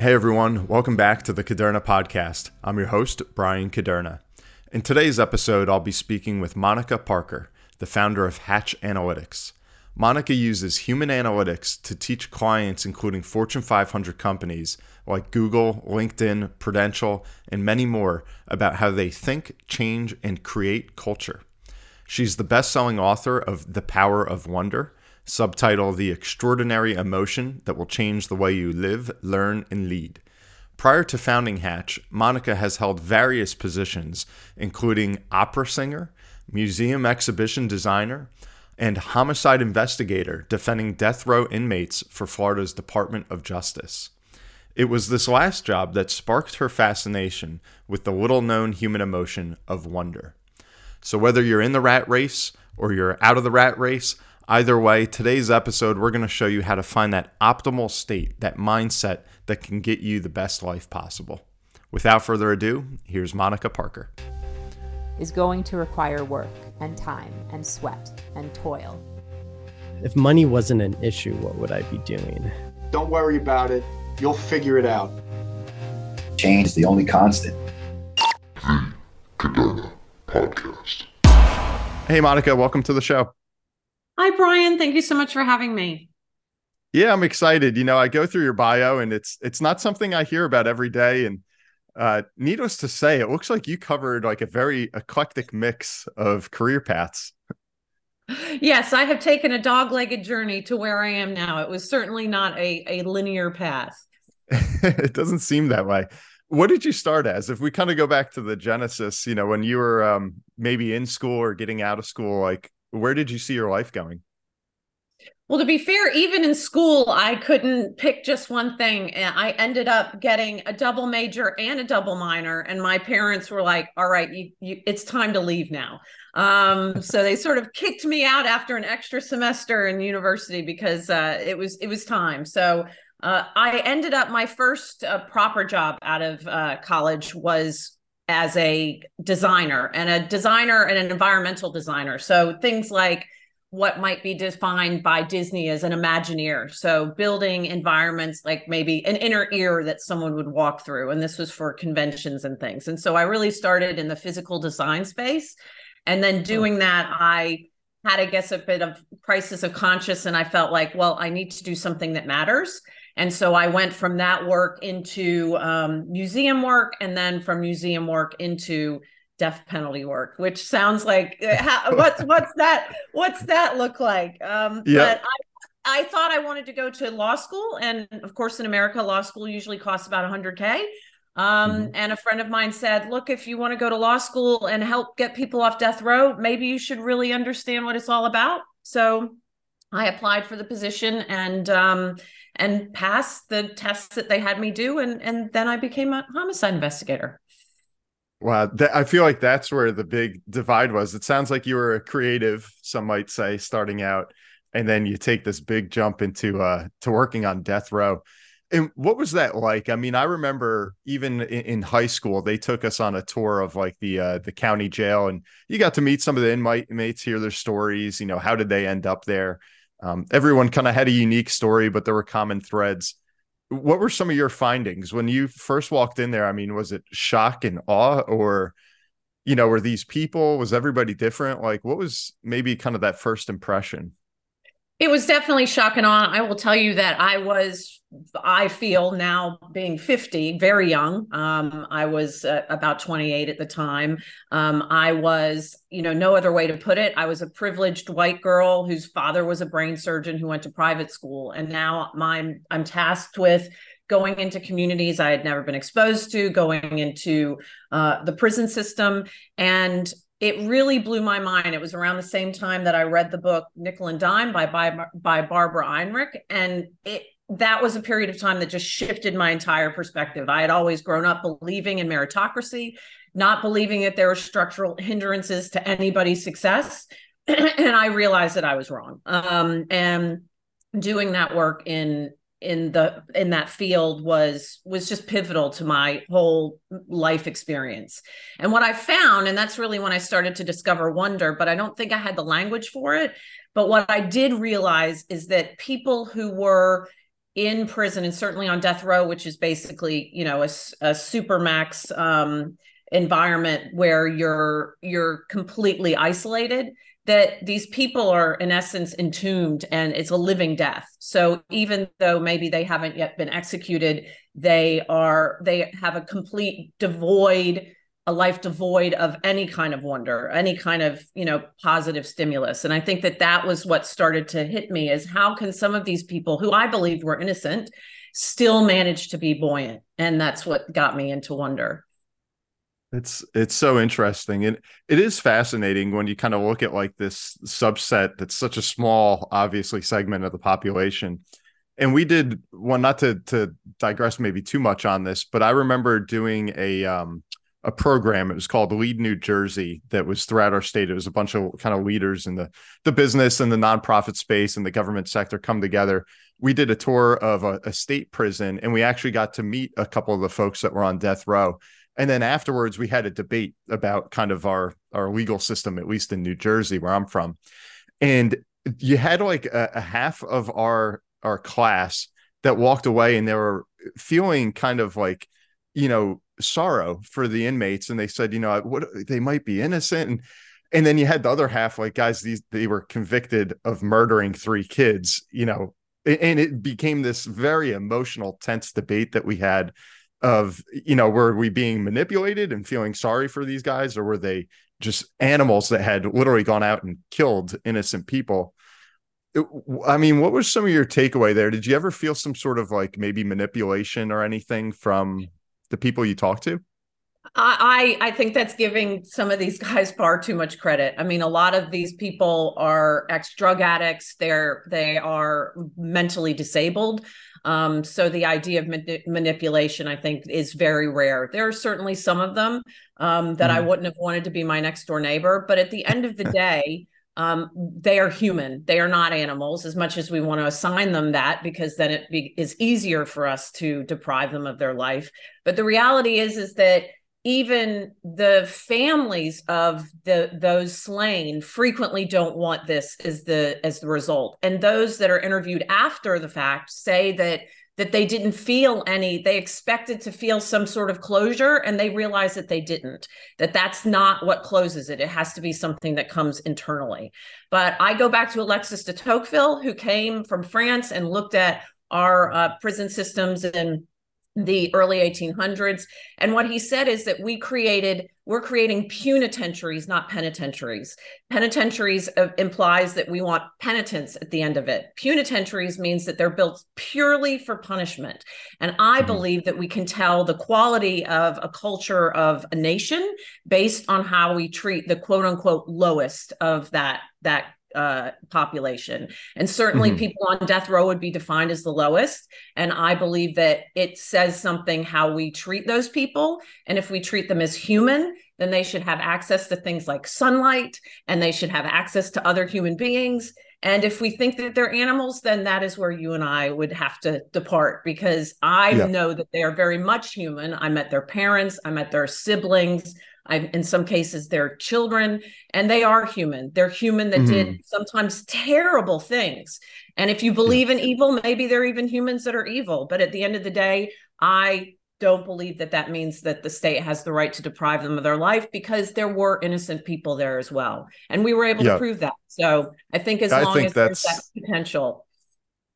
Hey everyone, welcome back to the Kuderna podcast. I'm your host, Bryan Kuderna. In today's episode, I'll be speaking with Monica Parker, the founder of Hatch Analytics. Monica uses human analytics to teach clients, including Fortune 500 companies like Google, LinkedIn, Prudential, and many more, about how they think, change, and create culture. She's the best selling author of The Power of Wonder subtitle The Extraordinary Emotion That Will Change the Way You Live, Learn, and Lead. Prior to founding Hatch, Monica has held various positions, including opera singer, museum exhibition designer, and homicide investigator defending death row inmates for Florida's Department of Justice. It was this last job that sparked her fascination with the little known human emotion of wonder. So, whether you're in the rat race or you're out of the rat race, Either way, today's episode, we're going to show you how to find that optimal state, that mindset that can get you the best life possible. Without further ado, here's Monica Parker. Is going to require work and time and sweat and toil. If money wasn't an issue, what would I be doing? Don't worry about it. You'll figure it out. Change is the only constant. The Kuderna Podcast. Hey, Monica, welcome to the show. Hi, Bryan. Thank you so much for having me. Yeah, I'm excited. You know, I go through your bio and it's it's not something I hear about every day. And uh, needless to say, it looks like you covered like a very eclectic mix of career paths. Yes, I have taken a dog-legged journey to where I am now. It was certainly not a, a linear path. it doesn't seem that way. What did you start as? If we kind of go back to the genesis, you know, when you were um, maybe in school or getting out of school, like where did you see your life going? Well, to be fair, even in school, I couldn't pick just one thing. And I ended up getting a double major and a double minor. And my parents were like, all right, you, you, it's time to leave now. Um, so they sort of kicked me out after an extra semester in university because uh, it was it was time. So uh, I ended up my first uh, proper job out of uh, college was as a designer and a designer and an environmental designer. So things like what might be defined by Disney as an Imagineer. So building environments like maybe an inner ear that someone would walk through. And this was for conventions and things. And so I really started in the physical design space. And then doing that, I had, I guess, a bit of crisis of conscience. And I felt like, well, I need to do something that matters. And so I went from that work into um, museum work and then from museum work into death penalty work, which sounds like uh, how, what's what's that what's that look like? Um, But I, I thought I wanted to go to law school, and of course, in America, law school usually costs about 100k. Um, mm-hmm. And a friend of mine said, "Look, if you want to go to law school and help get people off death row, maybe you should really understand what it's all about." So I applied for the position and um, and passed the tests that they had me do, and and then I became a homicide investigator. Wow, I feel like that's where the big divide was. It sounds like you were a creative, some might say, starting out, and then you take this big jump into uh to working on death row. And what was that like? I mean, I remember even in, in, high school, they took us on a tour of like the uh, the county jail, and you got to meet some of the inmates, hear their stories. You know, how did they end up there? Um, everyone kind of had a unique story, but there were common threads. What were some of your findings when you first walked in there? I mean, was it shock and awe, or you know, were these people? Was everybody different? Like, what was maybe kind of that first impression? It was definitely shock and awe. I will tell you that I was I feel now being 50, very young. Um, I was uh, about 28 at the time. Um, I was, you know, no other way to put it. I was a privileged white girl whose father was a brain surgeon who went to private school. And now my, I'm tasked with going into communities I had never been exposed to, going into uh, the prison system. And it really blew my mind. It was around the same time that I read the book Nickel and Dime by, by, by Barbara Ehrenreich. And it, that was a period of time that just shifted my entire perspective. I had always grown up believing in meritocracy, not believing that there were structural hindrances to anybody's success. and I realized that I was wrong. Um, and doing that work in in the in that field was was just pivotal to my whole life experience. And what i found and that's really when i started to discover wonder but i don't think i had the language for it. But what i did realize is that people who were in prison and certainly on death row, which is basically, you know, a, a supermax um, environment where you're you're completely isolated that these people are in essence entombed and it's a living death. So even though maybe they haven't yet been executed they are they have a complete devoid a life devoid of any kind of wonder any kind of you know positive stimulus. And i think that that was what started to hit me is how can some of these people who i believed were innocent still manage to be buoyant? And that's what got me into wonder it's it's so interesting and it is fascinating when you kind of look at like this subset that's such a small obviously segment of the population. And we did one not to to digress maybe too much on this but i remember doing a um a program. It was called lead new jersey that was throughout our state. It was a bunch of kind of leaders in the the business and the nonprofit space and the government sector come together. We did a tour of a, a state prison and we actually got to meet a couple of the folks that were on death row and then afterwards we had a debate about kind of our our legal system at least in new jersey where i'm from. And you had like a, a half of our our class that walked away and they were feeling kind of like you know sorrow for the inmates. And they said you know what they might be innocent. And and then you had the other half like guys these they were convicted of murdering three kids you know. And it became this very emotional tense debate that we had of you know were we being manipulated and feeling sorry for these guys or were they just animals that had literally gone out and killed innocent people i mean what was some of your takeaway there did you ever feel some sort of like maybe manipulation or anything from the people you talked to I, I think that's giving some of these guys far too much credit. I mean, a lot of these people are ex drug addicts. They're they are mentally disabled. Um, so the idea of manipulation, I think, is very rare. There are certainly some of them um, that mm. I wouldn't have wanted to be my next door neighbor, but at the end of the day, um, they are human. They are not animals. As much as we want to assign them that, because then it be, is easier for us to deprive them of their life. But the reality is, is that even the families of the those slain frequently don't want this as the as the result. And those that are interviewed after the fact say that that they didn't feel any they expected to feel some sort of closure and they realized that they didn't that that's not what closes it. It has to be something that comes internally. But i go back to alexis de tocqueville who came from france and looked at our uh, prison systems and the early 1800s and what he said is that we created we're creating punitentiaries not penitentiaries. Penitentiaries uh, implies that we want penitence at the end of it. Punitentiaries means that they're built purely for punishment. And i mm-hmm. believe that we can tell the quality of a culture of a nation based on how we treat the quote unquote lowest of that that uh, population. And certainly mm-hmm. people on death row would be defined as the lowest. And I believe that it says something how we treat those people. And if we treat them as human, then they should have access to things like sunlight and they should have access to other human beings. And if we think that they're animals, then that is where you and I would have to depart because I yeah. know that they are very much human. I met their parents, I met their siblings, I, in some cases, they're children and they are human. They're human that mm-hmm. did sometimes terrible things. And if you believe in evil, maybe they're even humans that are evil. But at the end of the day, I don't believe that that means that the state has the right to deprive them of their life because there were innocent people there as well. And we were able yeah. to prove that. So I think as I long as there's that potential.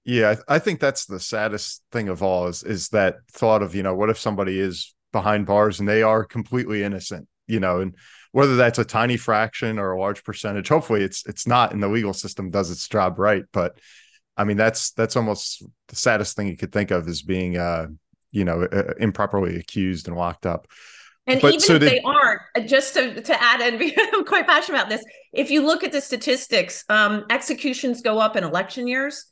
Yeah, I think that's the saddest thing of all is is that thought of, you know, what if somebody is behind bars and they are completely innocent you know, and whether that's a tiny fraction or a large percentage, hopefully it's it's not and the legal system does its job right. But I mean, that's that's almost the saddest thing you could think of is being uh, you know, uh, improperly accused and locked up. And but, even so if did, they aren't, uh, just to, to add, and I'm quite passionate about this. If you look at the statistics, um, executions go up in election years.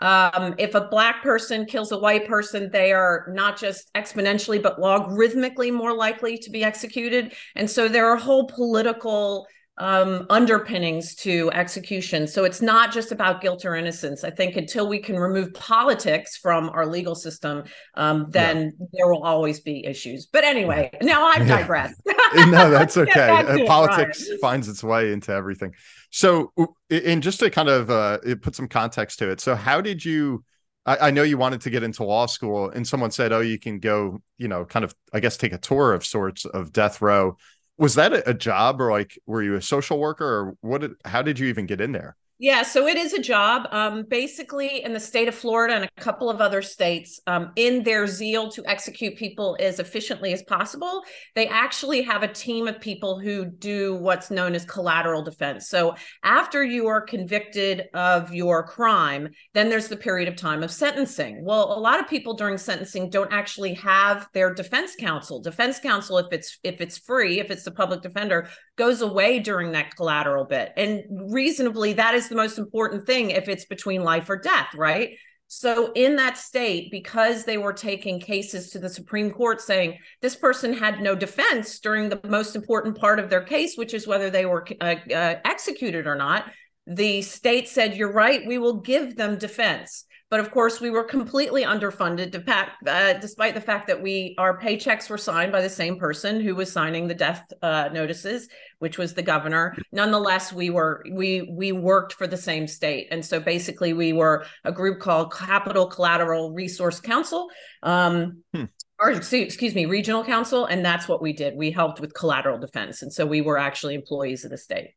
Um, if a black person kills a white person, they are not just exponentially, but logarithmically more likely to be executed. And so there are whole political um, underpinnings to execution. So it's not just about guilt or innocence. I think until we can remove politics from our legal system, um, then yeah. there will always be issues. But anyway, now I've digressed. no, that's okay. Uh, politics finds its way into everything. So, and just to kind of uh, put some context to it, so how did you? I, I know you wanted to get into law school, and someone said, "Oh, you can go, you know, kind of, I guess, take a tour of sorts of death row." Was that a, job, or like, were you a social worker, or what? Did, how did you even get in there? Yeah, so it is a job. Um, basically, in the state of Florida and a couple of other states, um, in their zeal to execute people as efficiently as possible, they actually have a team of people who do what's known as collateral defense. So, after you are convicted of your crime, then there's the period of time of sentencing. Well, a lot of people during sentencing don't actually have their defense counsel. Defense counsel, if it's if it's free, if it's the public defender, goes away during that collateral bit, and reasonably that is the most important thing if it's between life or death, right? So, in that state, because they were taking cases to the Supreme Court saying this person had no defense during the most important part of their case, which is whether they were uh, uh, executed or not, the state said, You're right, we will give them defense. But of course, we were completely underfunded, uh, despite the fact that we our paychecks were signed by the same person who was signing the death uh, notices, which was the governor. Nonetheless, we were we we worked for the same state, and so basically, we were a group called Capital Collateral Resource Counsel. Um, hmm or excuse me, regional counsel, and that's what we did. We helped with collateral defense, and so we were actually employees of the state.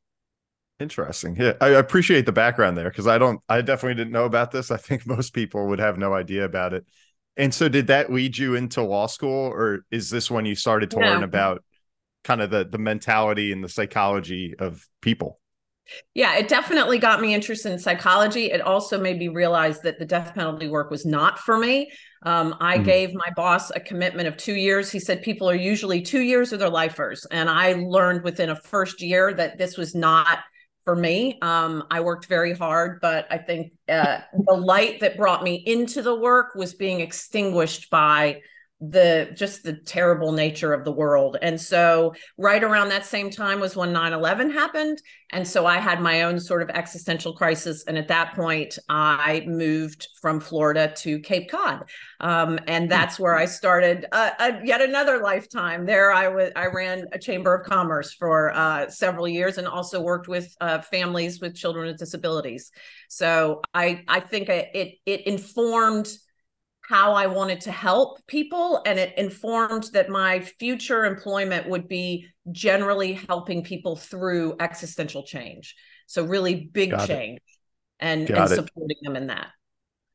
Interesting. Yeah, I appreciate the background there because I don't, I definitely didn't know about this. I think most people would have no idea about it. And so, did that lead you into law school, or is this when you started to learn about kind of the the mentality and the psychology of people? Yeah, it definitely got me interested in psychology. It also made me realize that the death penalty work was not for me. Um, I mm-hmm. gave my boss a commitment of two years. He said people are usually two years or they're lifers. And I learned within a first year that this was not for me. Um, I worked very hard, but I think uh, the light that brought me into the work was being extinguished by the just the terrible nature of the world. And so right around that same time was when 9/11 happened and so I had my own sort of existential crisis and at that point I moved from Florida to Cape Cod. Um, and hmm. that's where I started uh, a, yet another lifetime. There I was I ran a chamber of commerce for uh, several years and also worked with uh, families with children with disabilities. So I I think it it informed how I wanted to help people. And it informed that my future employment would be generally helping people through existential change. So, really big Got change it. and, and supporting them in that.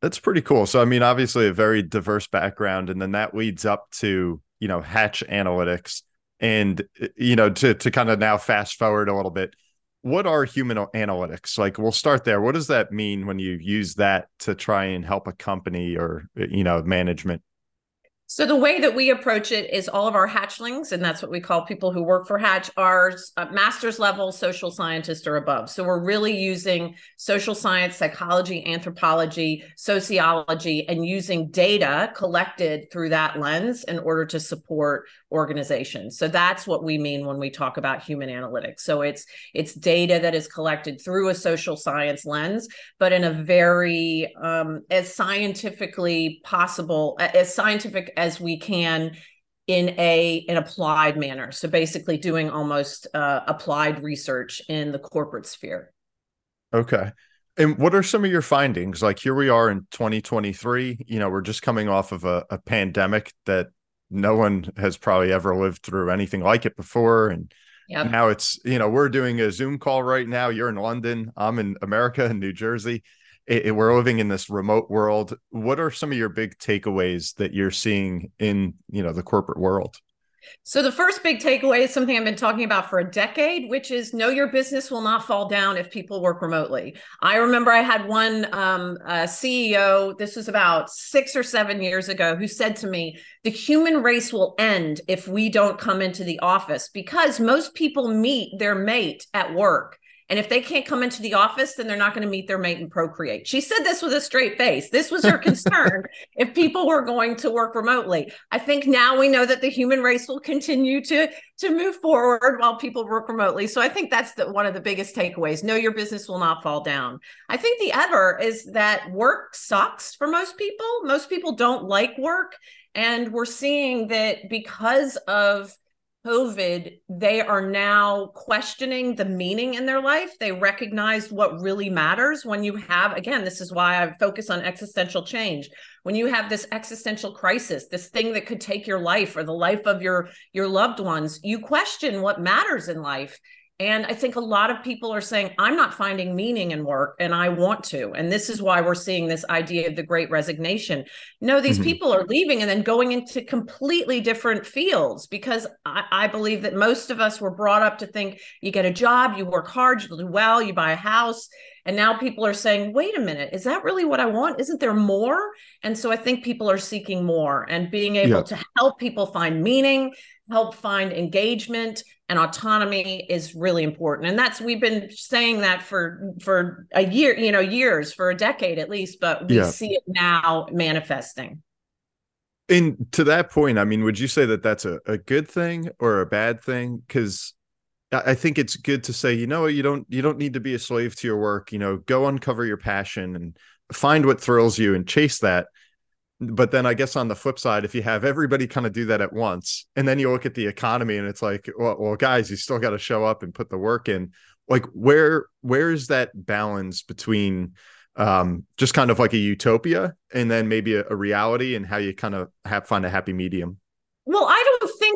That's pretty cool. So, I mean, obviously, a very diverse background. And then that leads up to, you know, Hatch Analytics. And, you know, to, to kind of now fast forward a little bit, what are human analytics? Like we'll start there. What does that mean when you use that to try and help a company or you know management so the way that we approach it is all of our hatchlings, and that's what we call people who work for Hatch, are uh, master's level social scientists or above. So we're really using social science, psychology, anthropology, sociology, and using data collected through that lens in order to support organizations. So that's what we mean when we talk about human analytics. So it's it's data that is collected through a social science lens, but in a very um, as scientifically possible, as scientific as we can in a an applied manner. So basically doing almost uh, applied research in the corporate sphere. Okay. And what are some of your findings? Like here we are in 2023 you know we're just coming off of a, a pandemic that no one has probably ever lived through anything like it before. And yep. now it's you know we're doing a zoom call right now. You're in london. I'm in america in new jersey it, we're living in this remote world. What are some of your big takeaways that you're seeing in you know the corporate world? So the first big takeaway is something I've been talking about for a decade, which is know your business will not fall down if people work remotely. I remember I had one um, uh, CEO, this was about six or seven years ago, who said to me, the human race will end if we don't come into the office because most people meet their mate at work. And if they can't come into the office, then they're not going to meet their mate and procreate. She said this with a straight face. This was her concern if people were going to work remotely. I think now we know that the human race will continue to to move forward while people work remotely. So I think that's the, one of the biggest takeaways. Know your business will not fall down. I think the other is that work sucks for most people. Most people don't like work. And we're seeing that because of COVID, they are now questioning the meaning in their life. They recognize what really matters when you have, again, this is why I focus on existential change. When you have this existential crisis, this thing that could take your life or the life of your your loved ones, you question what matters in life. And I think a lot of people are saying, I'm not finding meaning in work and I want to. And this is why we're seeing this idea of the great resignation. No, these mm-hmm. people are leaving and then going into completely different fields because I, I, believe that most of us were brought up to think you get a job, you work hard, you do well, you buy a house. And now people are saying, wait a minute, is that really what I want? Isn't there more? And so I think people are seeking more and being able yeah. to help people find meaning, help find engagement and autonomy is really important. And that's we've been saying that for for a year you know years for a decade at least but we yeah. see it now manifesting. And to that point i mean would you say that that's a, a good thing or a bad thing? Because i think it's good to say you know you don't you don't need to be a slave to your work you know go uncover your passion and find what thrills you and chase that but then I guess on the flip side, if you have everybody kind of do that at once, and then you look at the economy and it's like, well, well guys, you still got to show up and put the work in. Like, where where is that balance between um, just kind of like a utopia and then maybe a, a reality, and how you kind of have find a happy medium? Well, I don't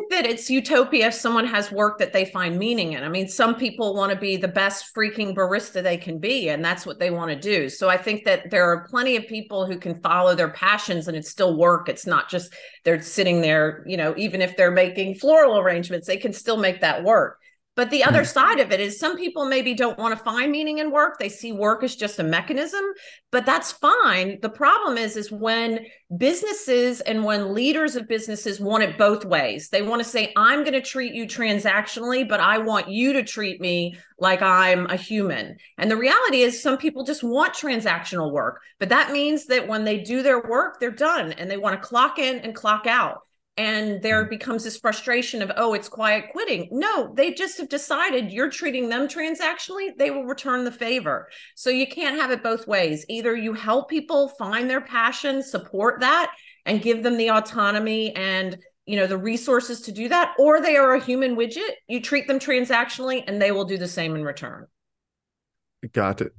that it's utopia if someone has work that they find meaning in. I mean, some people want to be the best freaking barista they can be, and that's what they want to do. So I think that there are plenty of people who can follow their passions and it's still work. It's not just they're sitting there, you know, even if they're making floral arrangements, they can still make that work. But the other mm. side of it is some people maybe don't want to find meaning in work. They see work as just a mechanism, but that's fine. The problem is is when businesses and when leaders of businesses want it both ways. They want to say I'm going to treat you transactionally, but I want you to treat me like I'm a human. And the reality is some people just want transactional work, but that means that when they do their work, they're done and they want to clock in and clock out and there mm. becomes this frustration of oh it's quiet quitting. No they just have decided you're treating them transactionally they will return the favor. So you can't have it both ways. Either you help people find their passion support that and give them the autonomy and you know the resources to do that or they are a human widget you treat them transactionally and they will do the same in return. Got it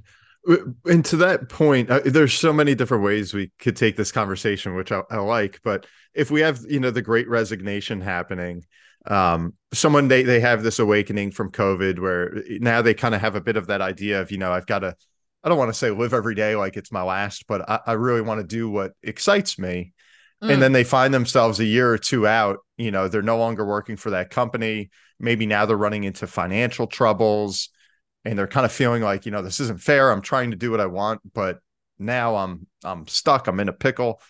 and to that point uh, there's so many different ways we could take this conversation which I, I, like but if we have you know the great resignation happening um someone they they have this awakening from covid where now they kind of have a bit of that idea of you know i've got to i don't want to say live every day like it's my last but i, I really want to do what excites me. Mm. and then they find themselves a year or two out you know they're no longer working for that company. Maybe now they're running into financial troubles and they're kind of feeling like you know this isn't fair i'm trying to do what i want but now i'm i'm stuck i'm in a pickle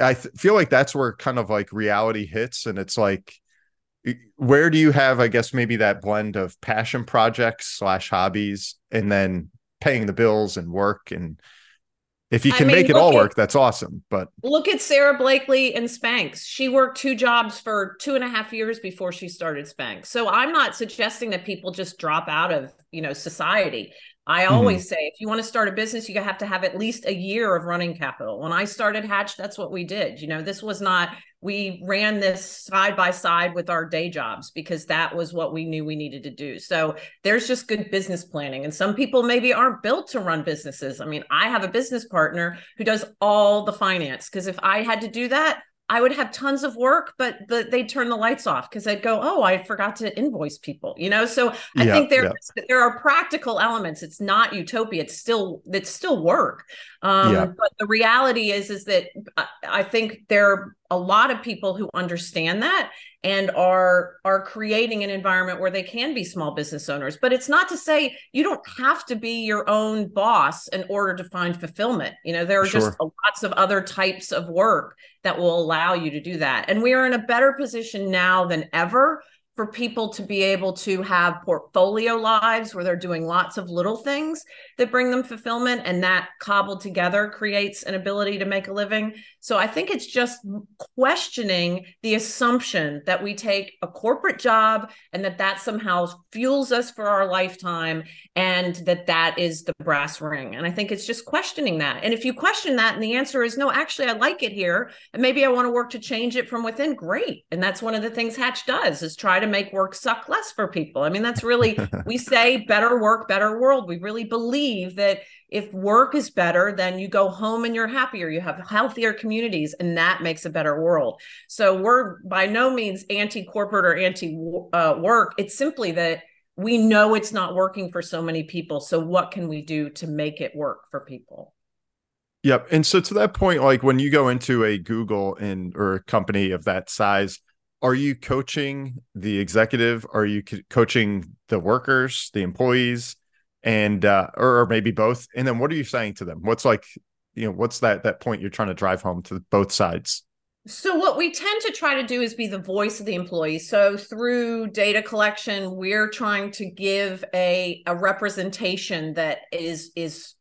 i th- feel like that's where kind of like reality hits and it's like where do you have i guess maybe that blend of passion projects slash hobbies and then paying the bills and work and if you can I mean, make it all at, work, that's awesome. But look at sarah Blakely and Spanx. She worked two jobs for two and a half years before she started Spanx. So I'm not suggesting that people just drop out of you know society. I always mm-hmm. say if you want to start a business, you have to have at least a year of running capital. When I started Hatch, that's what we did. You know, this was not, we ran this side by side with our day jobs because that was what we knew we needed to do. So there's just good business planning. And some people maybe aren't built to run businesses. I mean, I have a business partner who does all the finance because if I had to do that, I would have tons of work, but the, they'd turn the lights off because I'd go, "Oh, I forgot to invoice people," you know. So I yeah, think there yeah. there are practical elements. It's not utopia. It's still it's still work. Um, yeah. But the reality is is that I, I think there a lot of people who understand that and are are creating an environment where they can be small business owners. But it's not to say you don't have to be your own boss in order to find fulfillment. You know there are sure. just lots of other types of work that will allow you to do that. And we are in a better position now than ever for people to be able to have portfolio lives where they're doing lots of little things that bring them fulfillment and that cobbled together creates an ability to make a living. So i think it's just questioning the assumption that we take a corporate job and that that somehow fuels us for our lifetime and that that is the brass ring. And i think it's just questioning that. And if you question that and the answer is no actually i like it here and maybe i want to work to change it from within great. And that's one of the things hatch does is try to make work suck less for people. I mean, that's really, we say better work, better world. We really believe that if work is better, then you go home and you're happier, you have healthier communities, and that makes a better world. So we're by no means anti corporate or anti uh, work. It's simply that we know it's not working for so many people. So what can we do to make it work for people? Yep. And so to that point, like when you go into a Google and or a company of that size, are you coaching the executive? Are you co- coaching the workers, the employees, and uh, or, or maybe both? And then what are you saying to them? What's like, you know, what's that that point you're trying to drive home to both sides? So what we tend to try to do is be the voice of the employee. So through data collection, we're trying to give a a representation that is is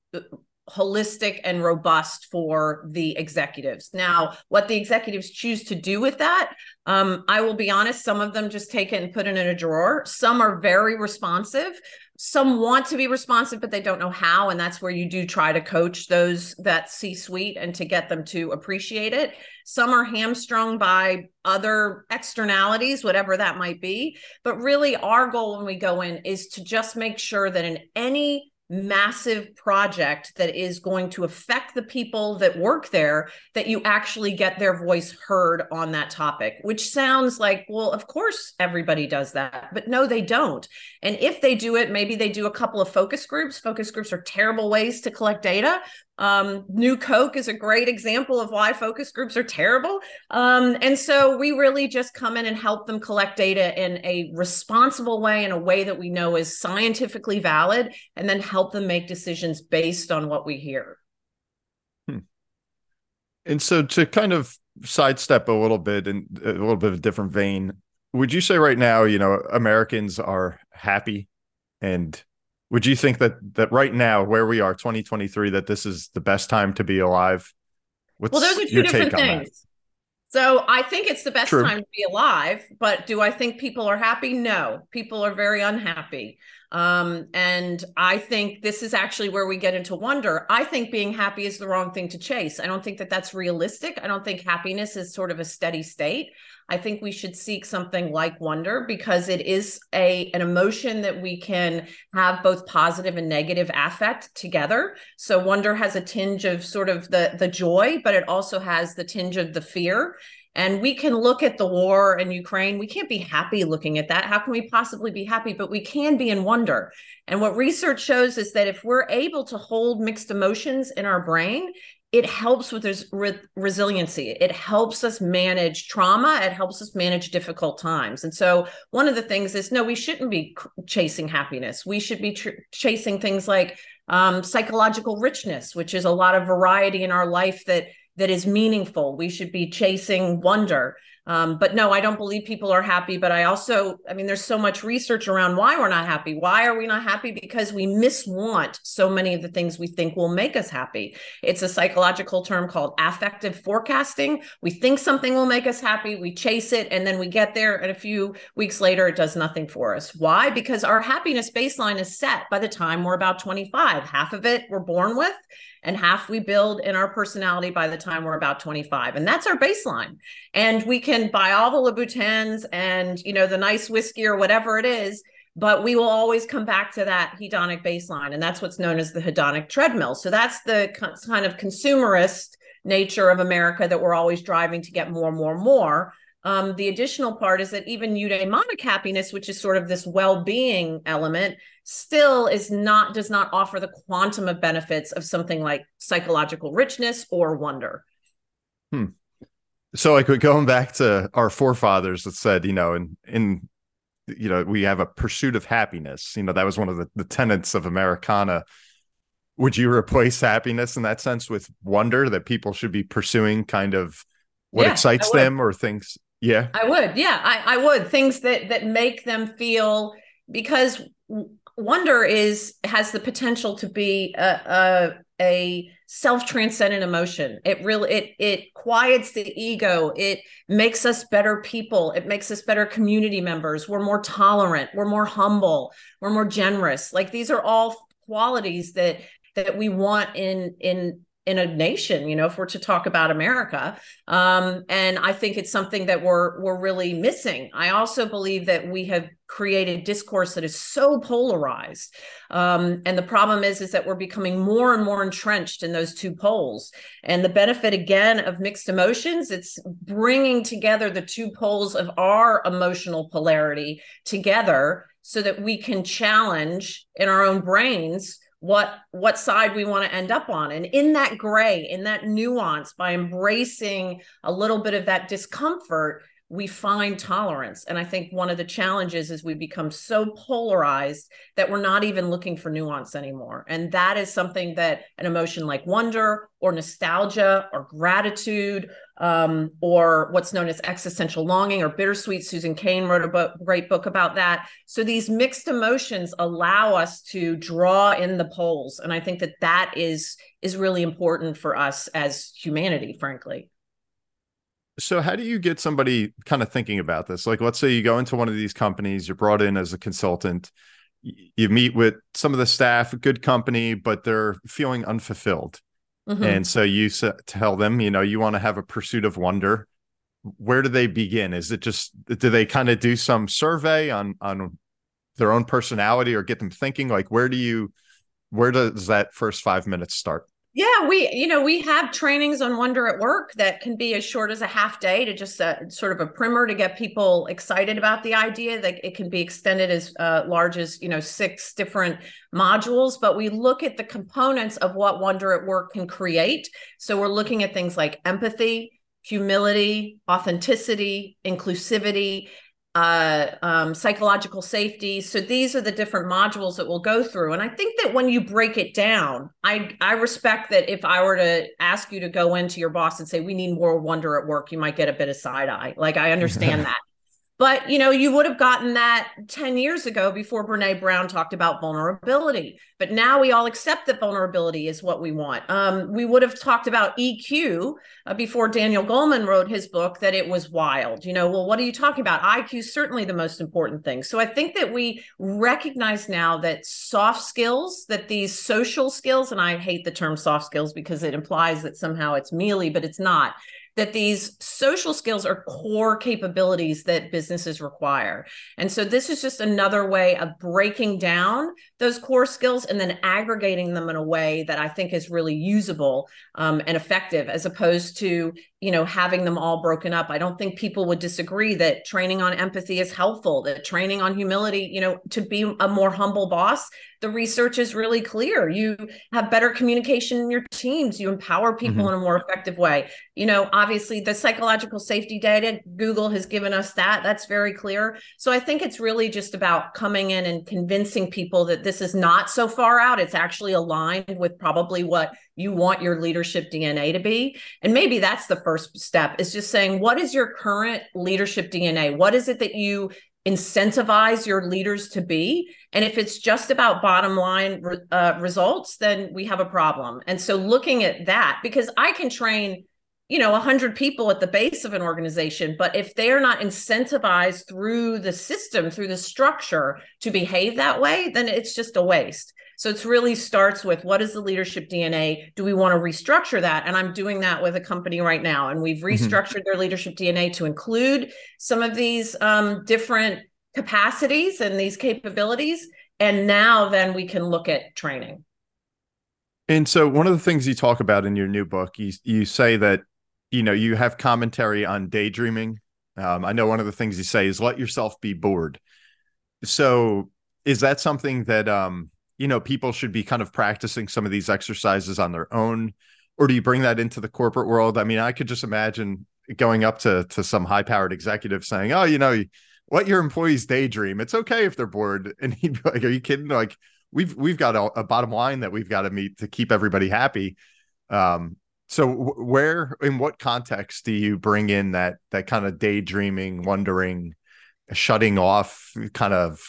holistic and robust for the executives. Now, what the executives choose to do with that, um, I will be honest, some of them just take it and put it in a drawer. Some are very responsive. Some want to be responsive, but they don't know how. And that's where you do try to coach those that C suite and to get them to appreciate it. Some are hamstrung by other externalities, whatever that might be. But really, our goal when we go in is to just make sure that in any massive project that is going to affect the people that work there that you actually get their voice heard on that topic which sounds like well of course everybody does that but no they don't. And if they do it maybe they do a couple of focus groups. Focus groups are terrible ways to collect data um, New Coke is a great example of why focus groups are terrible. Um, and so we really just come in and help them collect data in a responsible way, in a way that we know is scientifically valid, and then help them make decisions based on what we hear. Hmm. And so to kind of sidestep a little bit in a little bit of a different vein, would you say right now, you know, Americans are happy and would you think that that right now where we are 2023 that this is the best time to be alive? What's well those are two different things. So i think it's the best True. time to be alive but do i think people are happy? No. People are very unhappy um, and I think this is actually where we get into wonder. I think being happy is the wrong thing to chase. I don't think that that's realistic. I don't think happiness is sort of a steady state. I think we should seek something like wonder because it is a an emotion that we can have both positive and negative affect together. So wonder has a tinge of sort of the the joy, but it also has the tinge of the fear. And we can look at the war in Ukraine. We can't be happy looking at that. How can we possibly be happy? But we can be in wonder. And what research shows is that if we're able to hold mixed emotions in our brain, it helps with this re- resiliency. It helps us manage trauma. It helps us manage difficult times. And so, one of the things is no, we shouldn't be chasing happiness. We should be tr- chasing things like um, psychological richness, which is a lot of variety in our life that that is meaningful. We should be chasing wonder. Um, but no, I don't believe people are happy. But I also, I mean, there's so much research around why we're not happy. Why are we not happy? Because we miswant so many of the things we think will make us happy. It's a psychological term called affective forecasting. We think something will make us happy, we chase it, and then we get there, and a few weeks later, it does nothing for us. Why? Because our happiness baseline is set by the time we're about 25. Half of it we're born with, and half we build in our personality by the time we're about 25 and that's our baseline. And we can buy all the Louboutins and you know the nice whiskey or whatever it is but we will always come back to that hedonic baseline and that's what's known as the hedonic treadmill. So that's the kind of consumerist nature of america that we're always driving to get more more more. Um, the additional part is that even eudaimonic happiness, which is sort of this well-being element, still is not does not offer the quantum of benefits of something like psychological richness or wonder. Hmm. So, like going back to our forefathers that said, you know, in in you know, we have a pursuit of happiness. You know, that was one of the, the tenets of Americana. Would you replace happiness in that sense with wonder that people should be pursuing kind of what yeah, excites them or things yeah. I would. Yeah, I, I would. Things that that make them feel because wonder is has the potential to be a, a, a self-transcendent emotion. It really it it quiets the ego. It makes us better people. It makes us better community members. We're more tolerant. We're more humble. We're more generous. Like these are all qualities that that we want in in in a nation you know if we're to talk about america. Um, and i think it's something that we're we're really missing. I also believe that we have created discourse that is so polarized. Um, and the problem is is that we're becoming more and more entrenched in those two poles. And the benefit again of mixed emotions it's bringing together the two poles of our emotional polarity together so that we can challenge in our own brains what what side we want to end up on. And in that gray in that nuance by embracing a little bit of that discomfort we find tolerance and i think one of the challenges is we become so polarized that we're not even looking for nuance anymore and that is something that an emotion like wonder or nostalgia or gratitude um, or what's known as existential longing or bittersweet. Susan Cain wrote a great book about that. So these mixed emotions allow us to draw in the poles, and I think that that is is really important for us as humanity, frankly. So, how do you get somebody kind of thinking about this? Like, let's say you go into one of these companies, you're brought in as a consultant, you meet with some of the staff, good company, but they're feeling unfulfilled Mm-hmm. And so you tell them, you know, you want to have a pursuit of wonder. Where do they begin? Is it just do they kind of do some survey on on their own personality or get them thinking? Like where do you where does that first five minutes start? Yeah, we, you know, we have trainings on Wonder at Work that can be as short as a half day to just uh, sort of a primer to get people excited about the idea. That it can be extended as uh, large as you know six different modules. But we look at the components of what Wonder at Work can create. So we're looking at things like empathy, humility, authenticity, inclusivity, uh, um, psychological safety. So these are the different modules that we'll go through. And I think that when you break it down, I I respect that if I were to ask you to go into your boss and say we need more wonder at work, you might get a bit of side eye. Like I understand that. But you know, you would have gotten that 10 years ago before Brene Brown talked about vulnerability. But now we all accept that vulnerability is what we want. Um, we would have talked about EQ uh, before Daniel Goleman wrote his book that it was wild. You know, well, what are you talking about? IQ is certainly the most important thing. So I think that we recognize now that soft skills, that these social skills, and I hate the term soft skills because it implies that somehow it's mealy, but it's not that these social skills are core capabilities that businesses require. And so this is just another way of breaking down those core skills and then aggregating them in a way that I think is really usable um, and effective as opposed to you know having them all broken up. I don't think people would disagree that training on empathy is helpful that training on humility you know to be a more humble boss the research is really clear. You have better communication in your teams. You empower people mm-hmm. in a more effective way. You know obviously the psychological safety data google has given us that. That's very clear. So i think it's really just about coming in and convincing people that this is not so far out. It's actually aligned with probably what you want your leadership DNA to be. And maybe that's the first step is just saying, what is your current leadership DNA? What is it that you incentivize your leaders to be? And if it's just about bottom line uh, results, then we have a problem. And so looking at that, because I can train you know 100 people at the base of an organization but if they are not incentivized through the system through the structure to behave that way then it's just a waste so it's really starts with what is the leadership DNA? Do we want to restructure that? And I'm doing that with a company right now. And we've mm-hmm. restructured mm-hmm. their leadership DNA to include some of these um, different capacities and these capabilities. And now then we can look at training. And so one of the things you talk about in your new book, you you say that you know you have commentary on daydreaming. Um, I know one of the things you say is let yourself be bored. So is that something that um, you know people should be kind of practicing some of these exercises on their own or do you bring that into the corporate world? I mean i could just imagine going up to to some high powered executive saying oh you know let your employees daydream it's okay if they're bored. And he'd be like are you kidding? Like we've we've got a, a bottom line that we've got to meet to keep everybody happy. Um so where in what context do you bring in that that kind of daydreaming wondering shutting off kind of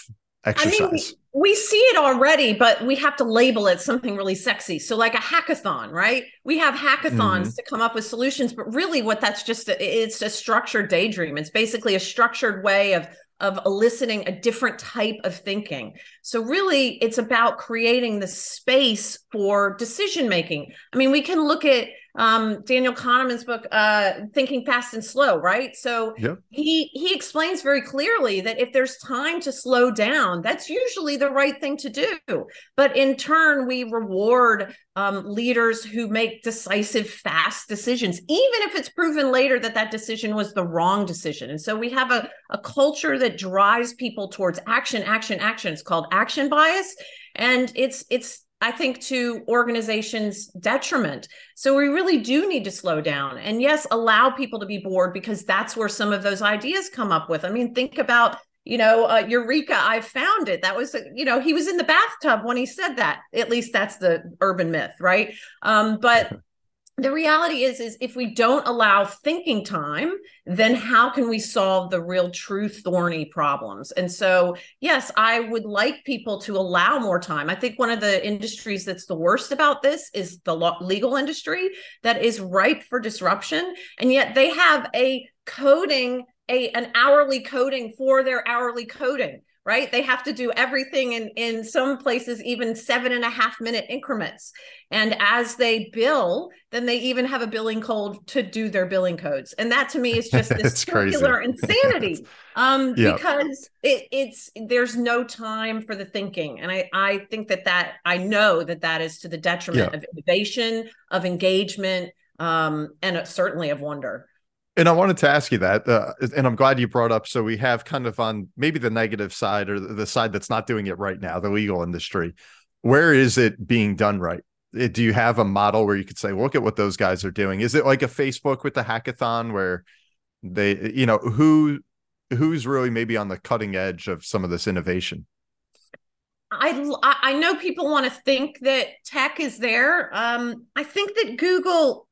exercise I mean, we see it already, but we have to label it something really sexy. So, like a hackathon, right? We have hackathons mm-hmm. to come up with solutions, but really, what that's just it's a structured daydream. It's basically a structured way of of eliciting a different type of thinking. So, really, it's about creating the space for decision making. I mean, we can look at um, Daniel Kahneman's book, uh, Thinking Fast and Slow, right? So Yep. he he explains very clearly that if there's time to slow down, that's usually the right thing to do. But in turn, we reward um, leaders who make decisive, fast decisions, even if it's proven later that that decision was the wrong decision. And so we have a, a culture that drives people towards action, action, action. It's called action bias, and it's it's I think to organizations' detriment. So we really do need to slow down, and yes, allow people to be bored because that's where some of those ideas come up with. I mean, think about you know, uh, Eureka, I found it. That was, you know, he was in the bathtub when he said that. At least that's the urban myth, right? Um, but the reality is, is if we don't allow thinking time, then how can we solve the real true thorny problems? And so, yes, I would like people to allow more time. I think one of the industries that's the worst about this is the legal industry that is ripe for disruption, and yet they have a coding a an hourly coding for their hourly coding right? They have to do everything in in some places even seven and a half minute increments. And as they bill then they even have a billing code to do their billing codes. And that to me is just this circular insanity. Um Yeah. because it, it's there's no time for the thinking. And i i think that that i know that that is to the detriment Yeah. of innovation of engagement um and certainly of wonder And I wanted to ask you that, uh, and I'm glad you brought up. So we have kind of on maybe the negative side or the side that's not doing it right now, the legal industry. Where is it being done right? Uh, Do you have a model where you could say, look at what those guys are doing? Is it like a Facebook with the hackathon where they, you know, who who's really maybe on the cutting edge of some of this innovation? I I know people want to think that tech is there. Um, I think that Google,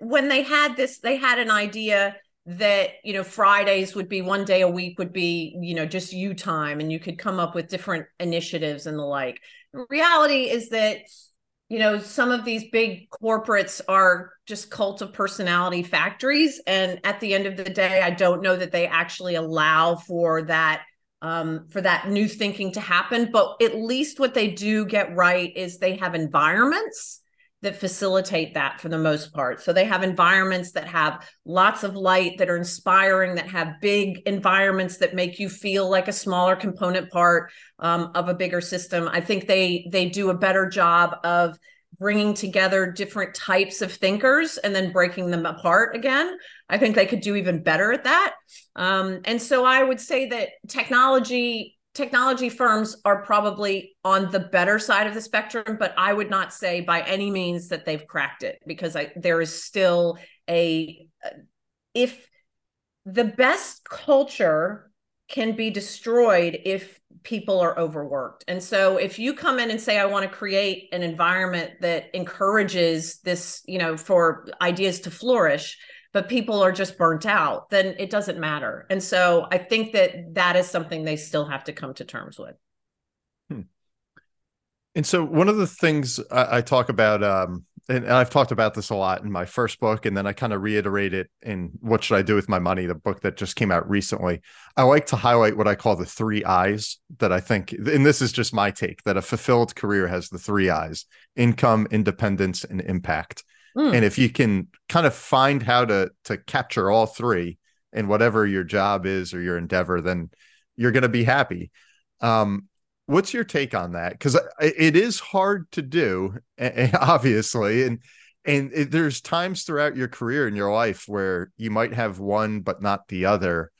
when they had this, they had an idea that you know Fridays would be one day a week would be you know just you time, and you could come up with different initiatives and the like. Reality is that you know some of these big corporates are just cult of personality factories, and at the end of the day, I don't know that they actually allow for that um, for that new thinking to happen. But at least what they do get right is they have environments that facilitate that for the most part. So they have environments that have lots of light, that are inspiring, that have big environments that make you feel like a smaller component part um, of a bigger system. I think they they do a better job of bringing together different types of thinkers and then breaking them apart again. I think they could do even better at that. Um, and so I would say that technology technology firms are probably on the better side of the spectrum, but I would not say by any means that they've cracked it because I, there is still a uh, if the best culture can be destroyed if people are overworked. And so if you come in and say I want to create an environment that encourages this, you know, for ideas to flourish, but people are just burnt out, then it doesn't matter. And so I think that that is something they still have to come to terms with. And so one of the things I, I talk about, um, and I've talked about this a lot in my first book, and then I kind of reiterate it in What Should I Do with My Money, the book that just came out recently. I like to highlight what I call the three eyes that I think, and this is just my take, that a fulfilled career has the three eyes income, independence, and impact. Mm. And if you can kind of find how to to capture all three in whatever your job is or your endeavor, then you're going to be happy. Um, what's your take on that? Because it is hard to do, a- a- obviously, and and it, there's times throughout your career in your life where you might have one but not the other.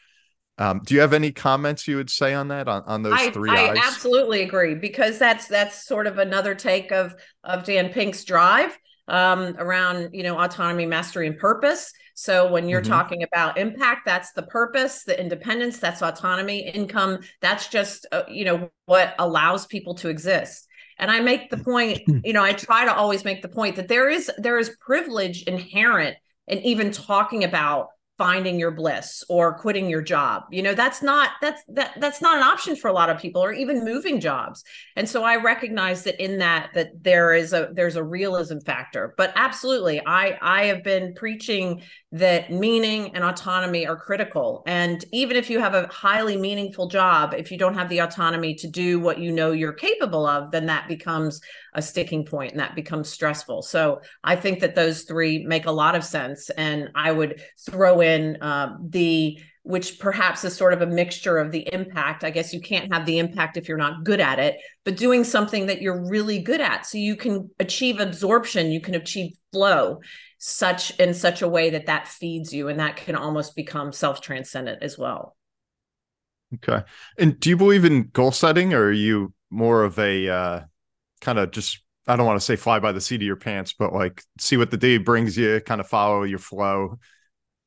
Um, do you have any comments you would say on that on, on those I, three I eyes? absolutely agree because that's that's sort of another take of of Dan Pink's drive um, around you know autonomy, mastery, and purpose. So when you're Mhm. talking about impact, that's the purpose. The independence, that's autonomy. Income, that's just uh, you know what allows people to exist. And I make the point, you know, I try to always make the point that there is there is privilege inherent in even talking about finding your bliss or quitting your job. You know that's not that's that that's not an option for a lot of people or even moving jobs. And so i recognize that in that that there is a there's a realism factor. But absolutely i i have been preaching that meaning and autonomy are critical. And even if you have a highly meaningful job if you don't have the autonomy to do what you know you're capable of then that becomes a sticking point and that becomes stressful. So i think that those three make a lot of sense. And i would throw in uh, the which perhaps is sort of a mixture of the impact. I guess you can't have the impact if you're not good at it, but doing something that you're really good at. So you can achieve absorption, you can achieve flow such in such a way that that feeds you and that can almost become self-transcendent as well. Okay. And do you believe in goal setting or are you more of a uh, kind of just I don't want to say fly by the seat of your pants, but like see what the day brings you, kind of follow your flow.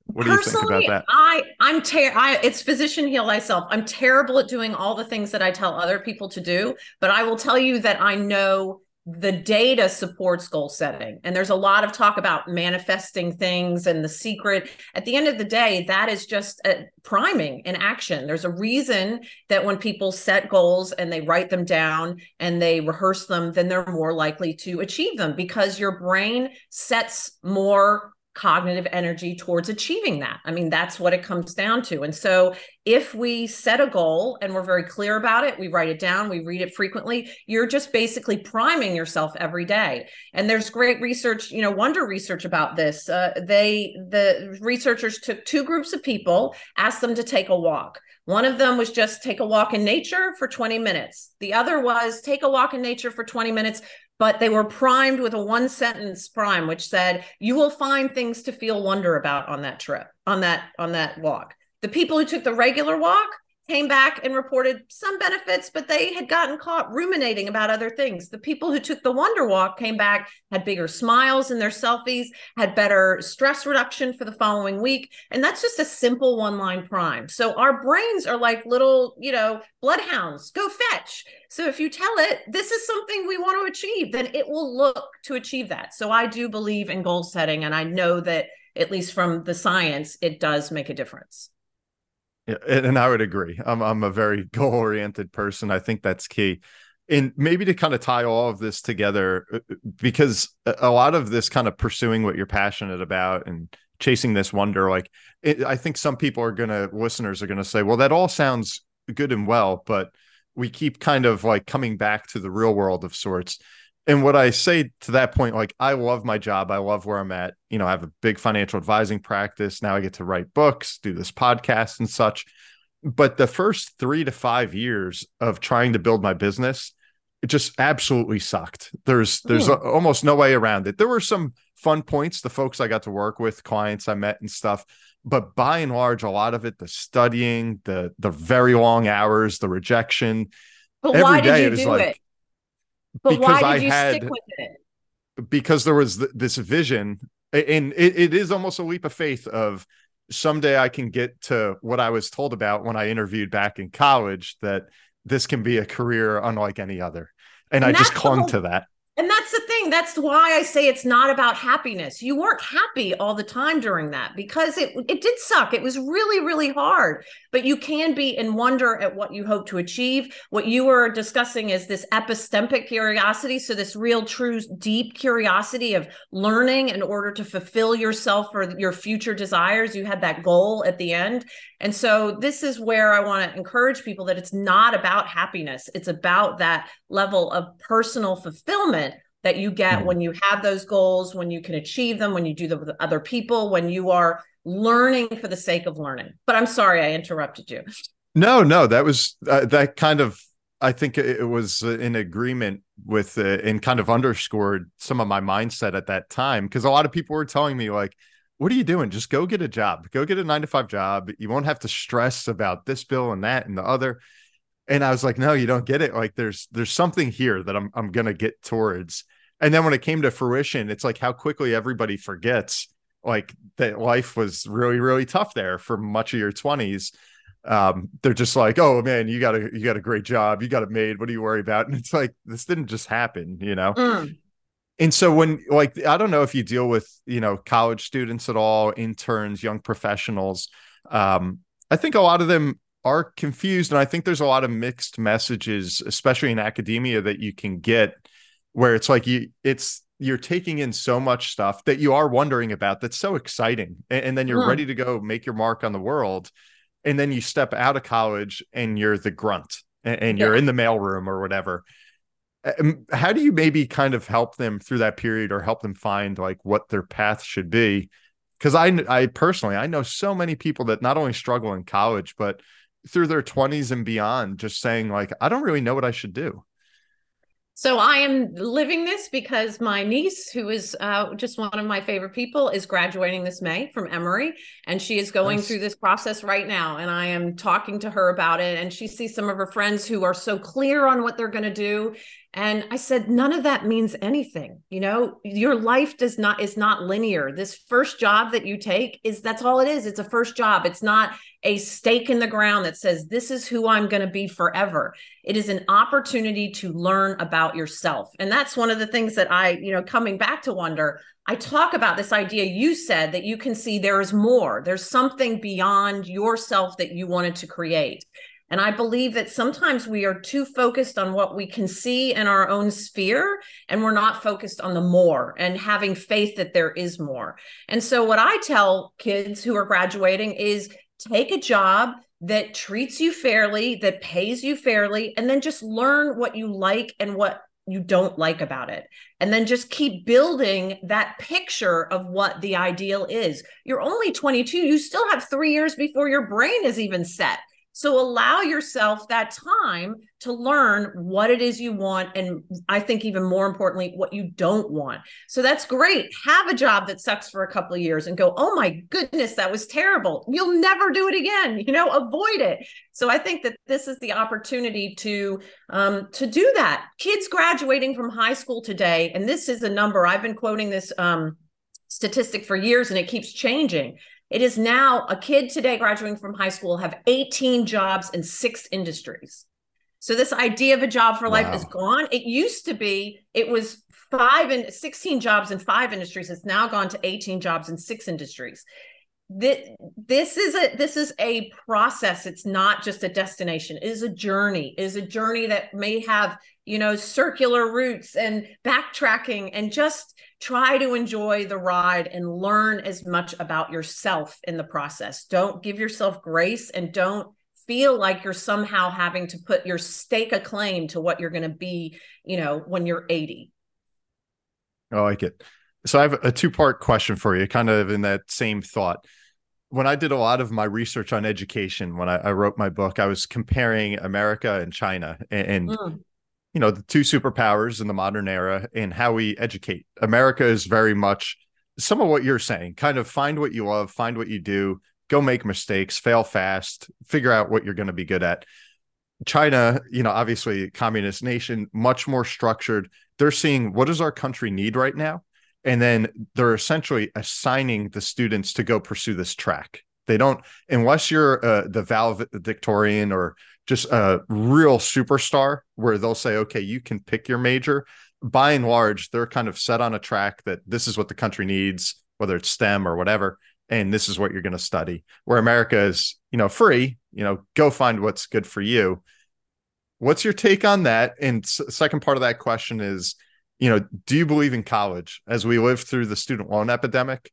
What do you think about that? I I'm ter- I it's physician heal thyself. I'm terrible at doing all the things that I tell other people to do, but I will tell you that I know the data supports goal setting. And there's a lot of talk about manifesting things and the secret. At the end of the day that is just a priming in action. There's a reason that when people set goals and they write them down and they rehearse them then they're more likely to achieve them because your brain sets more cognitive energy towards achieving that. I mean, that's what it comes down to. And so, if we set a goal and we're very clear about it, we write it down, we read it frequently, you're just basically priming yourself every day. And there's great research, you know, wonder research about this. Uh, they, the researchers took two groups of people, asked them to take a walk. One of them was just take a walk in nature for 20 minutes. The other was take a walk in nature for 20 minutes, but they were primed with a one sentence prime which said you will find things to feel wonder about on that trip on that on that walk. The people who took the regular walk came back and reported some benefits, but they had gotten caught ruminating about other things. The people who took the Wonder Walk came back, had bigger smiles in their selfies, had better stress reduction for the following week. And that's just a simple one line prime. So our brains are like little, you know, bloodhounds go fetch. So if you tell it, this is something we want to achieve, then it will look to achieve that. So I do believe in goal setting. And I know that, at least from the science, it does make a difference. Yeah, and I would agree. I'm I'm a very goal oriented person. I think that's key. And maybe to kind of tie all of this together, uh, uh, because a lot of this kind of pursuing what you're passionate about and chasing this wonder, like it, I think some people are gonna listeners are gonna say, well, that all sounds good and well, but we keep kind of like coming back to the real world of sorts and what I say to that point, like I love my job. I love where I'm at. You know, I have a big financial advising practice. Now I get to write books, do this podcast and such. But the first three to five years of trying to build my business, it just absolutely sucked. There's there's a, almost no way around it. There were some fun points, the folks I got to work with, clients I met and stuff. But by and large, a lot of it, the studying, the the very long hours, the rejection. But why did you do like, it? But because why did I you had, stick with it? Because there was th- this vision, and it, it is almost a leap of faith of someday I can get to what I was told about when I interviewed back in college that this can be a career unlike any other. And, and I just clung whole, to that. And that's the thing. That's why I say it's not about happiness. You weren't happy all the time during that because it it did suck. It was really really hard. But you can be in wonder at what you hope to achieve. What you were discussing is this epistemic curiosity, so this real true deep curiosity of learning in order to fulfill yourself or your future desires. You had that goal at the end. And so this is where I want to encourage people that it's not about happiness. It's about that level of personal fulfillment that you get mm-hmm. when you have those goals, when you can achieve them, when you do them with other people, when you are learning for the sake of learning. But I'm sorry I interrupted you. No, no, that was uh, that kind of I think it was in agreement with uh, and kind of underscored some of my mindset at that time because a lot of people were telling me like what are you doing just go get a job go get a 9 to 5 job you won't have to stress about this bill and that and the other and I was like, no, you don't get it. Like there's there's something here that I'm I'm gonna get towards. And then when it came to fruition, it's like how quickly everybody forgets like that life was really, really tough there for much of your 20s. Um, they're just like, oh man, you got a you got a great job, you got it made. What do you worry about? And it's like this didn't just happen, you know. Mm. And so when like I don't know if you deal with, you know, college students at all, interns, young professionals. Um, I think a lot of them are confused and I think there's a lot of mixed messages, especially in academia that you can get where it's like you it's you're taking in so much stuff that you are wondering about that's so exciting and, and then you're Hmm. ready to go make your mark on the world and then you step out of college and you're the grunt and, and you're in the mailroom or whatever. How do you maybe kind of help them through that period or help them find like what their path should be? Because I, I personally i know so many people that not only struggle in college but through their 20s and beyond just saying like i don't really know what i should do So I am living this because my niece, who is uh, just one of my favorite people, is graduating this May from Emory, and she is going Nice. through this process right now. And I am talking to her about it, and she sees some of her friends who are so clear on what they're going to do. And I said, none of that means anything. You know, your life does not is not linear. This first job that you take is that's all it is. It's a first job. It's not a stake in the ground that says this is who I'm going to be forever. It is an opportunity to learn about yourself. And that's one of the things that I, you know, coming back to wonder, I talk about this idea you said that you can see there is more. There's something beyond yourself that you wanted to create. And I believe that sometimes we are too focused on what we can see in our own sphere, and we're not focused on the more and having faith that there is more. And so, what I tell kids who are graduating is take a job that treats you fairly, that pays you fairly, and then just learn what you like and what you don't like about it. And then just keep building that picture of what the ideal is. You're only 22, you still have three years before your brain is even set. So allow yourself that time to learn what it is you want. And I think even more importantly, what you don't want. So that's great. Have a job that sucks for a couple of years and go, oh my goodness, that was terrible. You'll never do it again. You know, avoid it. So I think that this is the opportunity to um, to do that. Kids graduating from high school today, and this is a number I've been quoting this um, statistic for years, and it keeps changing. It is now a kid today graduating from high school have 18 jobs in six industries. So this idea of a job for life Wow. is gone. It used to be it was five and 16 jobs in five industries. It's now gone to 18 jobs in six industries. This, this is a this is a process. It's not just a destination. It is a journey. It is a journey that may have you know circular routes and backtracking and just try to enjoy the ride and learn as much about yourself in the process. Don't give yourself grace and don't feel like you're somehow having to put your stake a claim to what you're going to be, you know, when you're 80. I like it. So I have a two part question for you, kind of in that same thought. When I did a lot of my research on education, when I, I wrote my book, I was comparing America and China and, and Mm. you know, the two superpowers in the modern era and how we educate. America is very much some of what you're saying, kind of find what you love, find what you do, go make mistakes, fail fast, figure out what you're going to be good at. China, you know, obviously communist nation, much more structured. They're seeing what does our country need right now? And then they're essentially assigning the students to go pursue this track. They don't, unless you're uh, the valedictorian or just a real superstar where they'll say, okay, you can pick your major. By and large, they're kind of set on a track that this is what the country needs, whether it's STEM or whatever, and this is what you're going to study. Where America is, you know, free, you know, go find what's good for you. What's your take on that? And s- second part of that question is, you know, do you believe in college as we live through the student loan epidemic?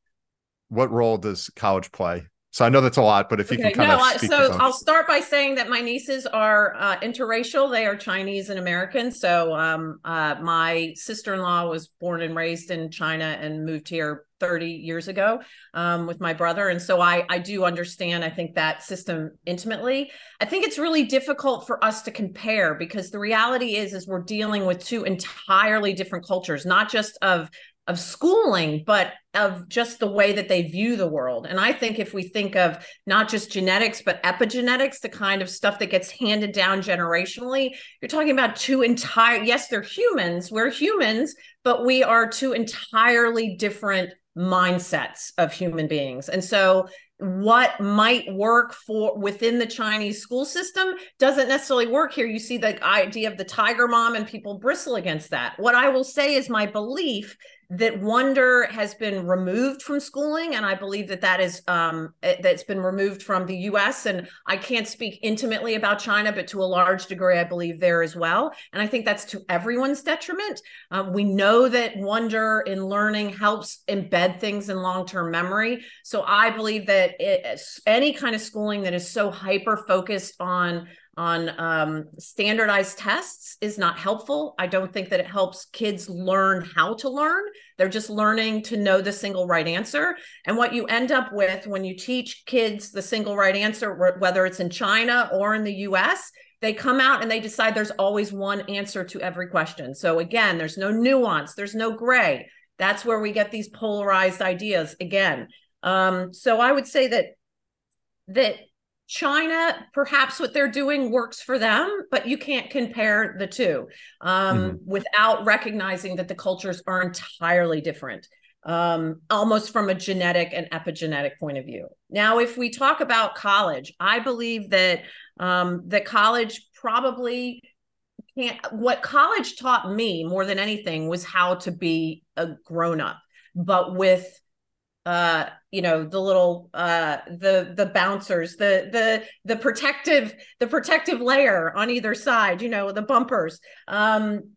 What role does college play? So I know that's a lot, but if you Okay, can kind no, of so. I'll start by saying that my nieces are uh, interracial. They are Chinese and American. So um, uh, my sister-in-law was born and raised in China and moved here 30 years ago um, with my brother, and so I I do understand. I think that system intimately. I think it's really difficult for us to compare because the reality is is we're dealing with two entirely different cultures, not just of of schooling, but of just the way that they view the world. And I think if we think of not just genetics, but epigenetics, the kind of stuff that gets handed down generationally, you're talking about two entire, yes, they're humans, we're humans, but we are two entirely different mindsets of human beings. And so what might work for within the Chinese school system doesn't necessarily work here. You see the idea of the tiger mom and people bristle against that. What I will say is my belief that wonder has been removed from schooling and i believe that that is um, eh, that's been removed from the us and i can't speak intimately about china but to a large degree i believe there as well and i think that's to everyone's detriment. Um, we know that wonder in learning helps embed things in long-term memory so i believe that it, any kind of schooling that is so hyper focused on on um, standardized tests is not helpful. I don't think that it helps kids learn how to learn. They're just learning to know the single right answer. And what you end up with when you teach kids the single right answer, whether it's in China or in the US, they come out and they decide there's always one answer to every question. So again, there's no nuance, there's no gray. That's where we get these polarized ideas again. Um, so I would say that that China, perhaps what they're doing works for them, but you can't compare the two um, mm-hmm. without recognizing that the cultures are entirely different, um, almost from a genetic and epigenetic point of view. Now, if we talk about college, I believe that um, that college probably can't. What college taught me more than anything was how to be a grown up, but with uh you know the little uh the the bouncers the the the protective the protective layer on either side you know the bumpers. Um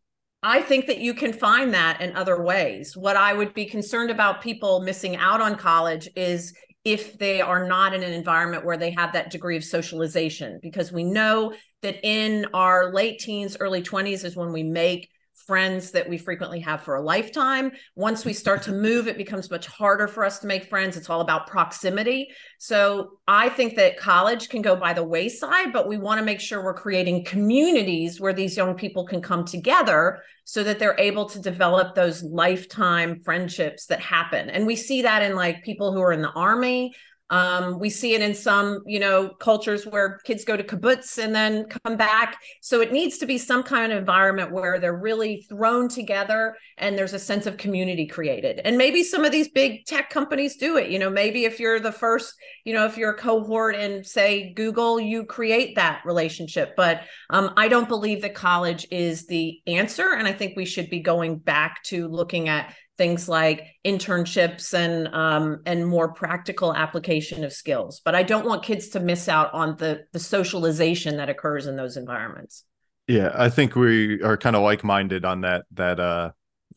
i think that you can find that in other ways. What i would be concerned about people missing out on college is if they are not in an environment where they have that degree of socialization because we know that in our late teens early 20s is when we make friends that we frequently have for a lifetime. Once we start to move, it becomes much harder for us to make friends. It's all about proximity. So I think that college can go by the wayside, but we want to make sure we're creating communities where these young people can come together so that they're able to develop those lifetime friendships that happen. And we see that in like people who are in the army, um, we see it in some, you know, cultures where kids go to kibbutz and then come back. So it needs to be some kind of environment where they're really thrown together and there's a sense of community created. And maybe some of these big tech companies do it. You know, maybe if you're the first, you know, if you're a cohort in say Google, you create that relationship. But um, I don't believe that college is the answer, and I think we should be going back to looking at things like internships and um, and more practical application of skills. But I don't want kids to miss out on the the socialization that occurs in those environments. Yeah, I think we are kind of like minded on that. That uh,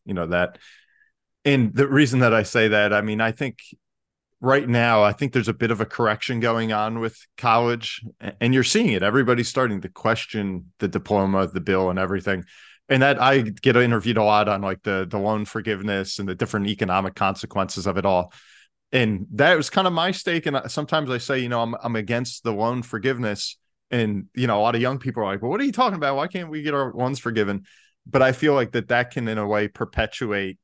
you know that, and the reason that I say that, I mean, I think right now i think there's a bit of a correction going on with college and you're seeing it everybody's starting to question the diploma the bill and everything and that I get interviewed a lot on like the the loan forgiveness and the different economic consequences of it all. And that was kind of my stake. And uh, sometimes I say, you know, I'm I'm against the loan forgiveness. And you know, a lot of young people are like, "Well, what are you talking about? Why can't we get our loans forgiven?" But I feel like that that can, in a way, perpetuate,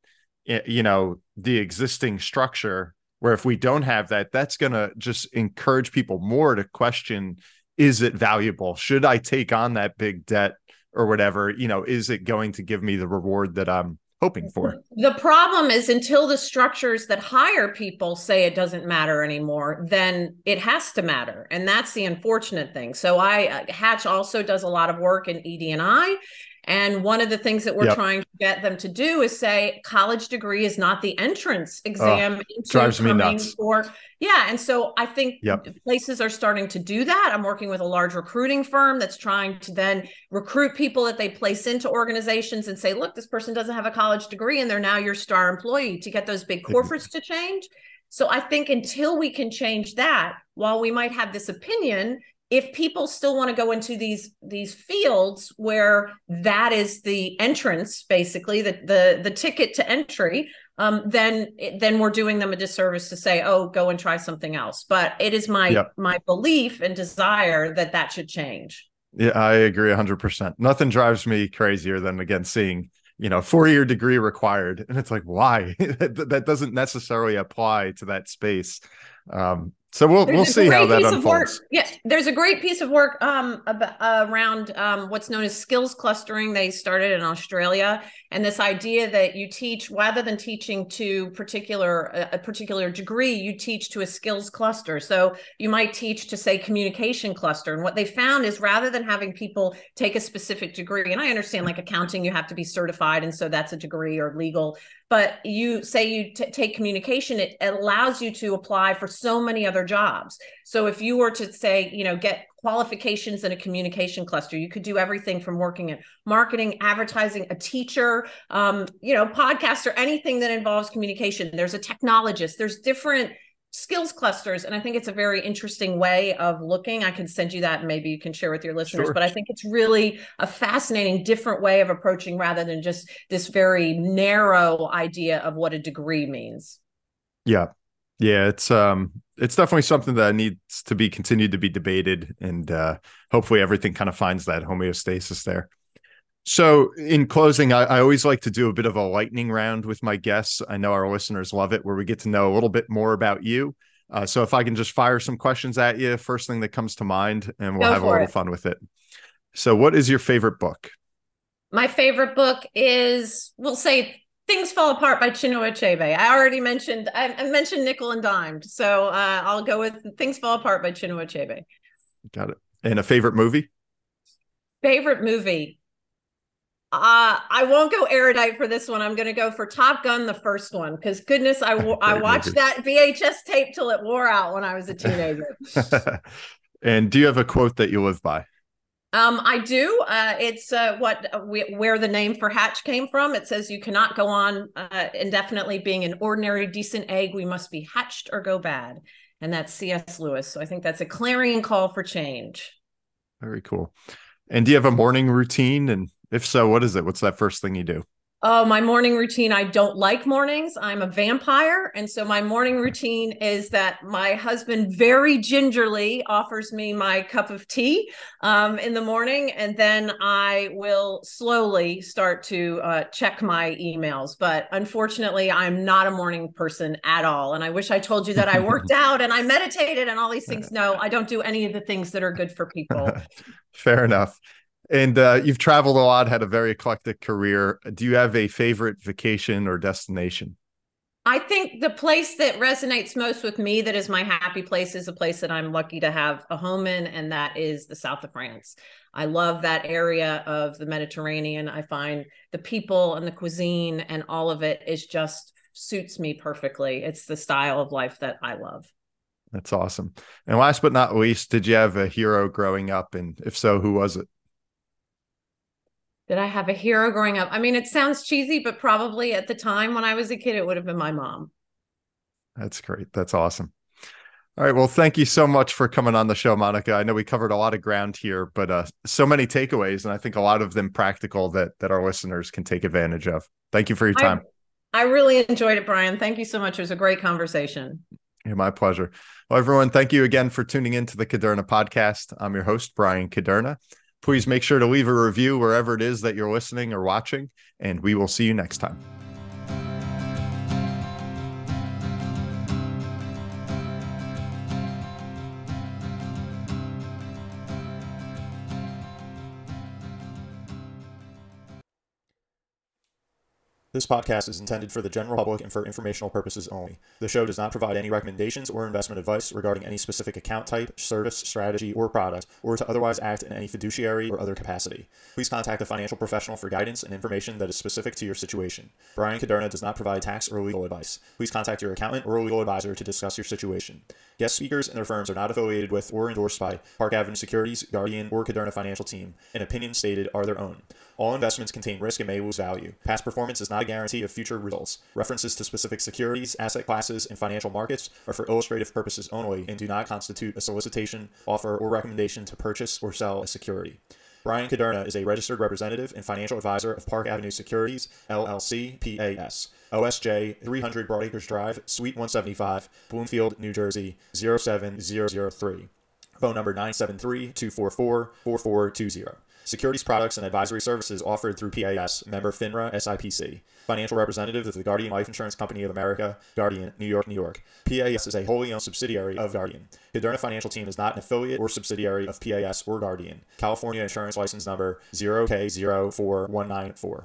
you know, the existing structure. Where if we don't have that, that's going to just encourage people more to question: Is it valuable? Should I take on that big debt? Or whatever, you know, is it going to give me the reward that I'm hoping for? The problem is until the structures that hire people say it doesn't matter anymore, then it has to matter. And that's the unfortunate thing. So I uh, Hatch also does a lot of work in ED&I and one of the things that we're yep. trying to get them to do is say college degree is not the entrance exam. Oh, drives me nuts. Or yeah, and so I think yep. places are starting to do that. I'm working with a large recruiting firm that's trying to then recruit people that they place into organizations and say, look, this person doesn't have a college degree, and they're now your star employee to get those big corporates to change. So I think until we can change that, while we might have this opinion, if people still want to go into these these fields where that is the entrance basically the the, the ticket to entry um, then then we're doing them a disservice to say oh go and try something else. But it is my my belief and desire that that should change. Yeah i agree 100% nothing drives me crazier than again seeing you know four year degree required and it's like why? That, that doesn't necessarily apply to that space. Um So we'll There's we'll see how that unfolds. Yeah, there's a great piece of work um, around um, what's known as skills clustering. They started in Australia, and this idea that you teach rather than teaching to particular a a particular degree, you teach to a skills cluster. So you might teach to say communication cluster. And what they found is rather than having people take a specific degree, and I understand like accounting, you have to be certified, and so that's a degree or legal. But you say you t- take communication, it allows you to apply for so many other jobs. So if you were to say, you know, get qualifications in a communication cluster, you could do everything from working in marketing, advertising, a teacher, um, you know, podcaster, anything that involves communication. There's a technologist. There's different skills clusters and i think it's a very interesting way of looking i can send you that and maybe you can share with your listeners Sure. but i think it's really a fascinating different way of approaching rather than just this very narrow idea of what a degree means Yeah. Yeah, it's um it's definitely something that needs to be continued to be debated and uh hopefully everything kind of finds that homeostasis there. So in closing, I, I always like to do a bit of a lightning round with my guests. I know our listeners love it where we get to know a little bit more about you. Uh, so if I can just fire some questions at you, first thing that comes to mind, and we'll Go have a little it. fun with it. So what is your favorite book? my favorite book is we'll say things fall apart by chinua achebe i already mentioned i, I mentioned nickel and dimed so uh, i'll go with things fall apart by chinua achebe Got it. And a favorite movie? Favorite movie? Uh, I won't go erudite for this one. I'm going to go for Top Gun, the first one, because goodness, I I watched that VHS tape till it wore out when I was a teenager. and do you have a quote that you live by? um, I do. Uh, it's uh, what uh, we, where the name for Hatch came from. It says you cannot go on uh, indefinitely being an ordinary decent egg. We must be hatched or go bad, and that's C.S. Lewis. So I think that's a clarion call for change. Very cool. And do you have a morning routine? And if so, what is it? What's that first thing you do? Oh, my morning routine. I don't like mornings. I'm a vampire. And so my morning routine is that my husband very gingerly offers me my cup of tea um, in the morning. And then I will slowly start to uh, check my emails. But unfortunately, I'm not a morning person at all. And I wish I told you that I worked out and I meditated and all these things. No, I don't do any of the things that are good for people. Fair enough. And uh, you've traveled a lot, had a very eclectic career. Do you have a favorite vacation or destination? I think the place that resonates most with me, that is my happy place, is a place that I'm lucky to have a home in, and that is the south of France. I love that area of the Mediterranean. I find the people and the cuisine and all of it is just suits me perfectly. It's the style of life that I love. That's awesome. And last but not least, did you have a hero growing up? And if so, who was it? Did I have a hero growing up? I mean, it sounds cheesy, but probably at the time when I was a kid, it would have been my mom. That's great. That's awesome. All right. Well, thank you so much for coming on the show, Monica. I know we covered a lot of ground here, but uh, so many takeaways, and I think a lot of them practical that that our listeners can take advantage of. Thank you for your time. I, I really enjoyed it, Bryan. Thank you so much. It was a great conversation. Yeah, my pleasure. Well, everyone, thank you again for tuning in to the Kuderna podcast. I'm your host, Bryan Kuderna. Please make sure to leave a review wherever it is that you're listening or watching, and we will see you next time. This podcast is intended for the general public and for informational purposes only. The show does not provide any recommendations or investment advice regarding any specific account type, service, strategy, or product, or to otherwise act in any fiduciary or other capacity. Please contact a financial professional for guidance and information that is specific to your situation. Bryan Kuderna does not provide tax or legal advice. Please contact your accountant or legal advisor to discuss your situation. Guest speakers and their firms are not affiliated with or endorsed by Park Avenue Securities, Guardian, or Kuderna Financial Team, and opinions stated are their own. All investments contain risk and may lose value. Past performance is not a guarantee of future results. References to specific securities, asset classes, and financial markets are for illustrative purposes only and do not constitute a solicitation, offer, or recommendation to purchase or sell a security. Bryan Kuderna is a registered representative and financial advisor of Park Avenue Securities, LLC, PAS. OSJ 300 Broadacres Drive, Suite 175, Bloomfield, New Jersey 07003. Phone number 973 244 4420. Securities products and advisory services offered through PAS, member FINRA SIPC. Financial representative of the Guardian Life Insurance Company of America, Guardian, New York, New York. PAS is a wholly owned subsidiary of Guardian. Kuderna Financial Team is not an affiliate or subsidiary of PAS or Guardian. California Insurance License Number 0K04194.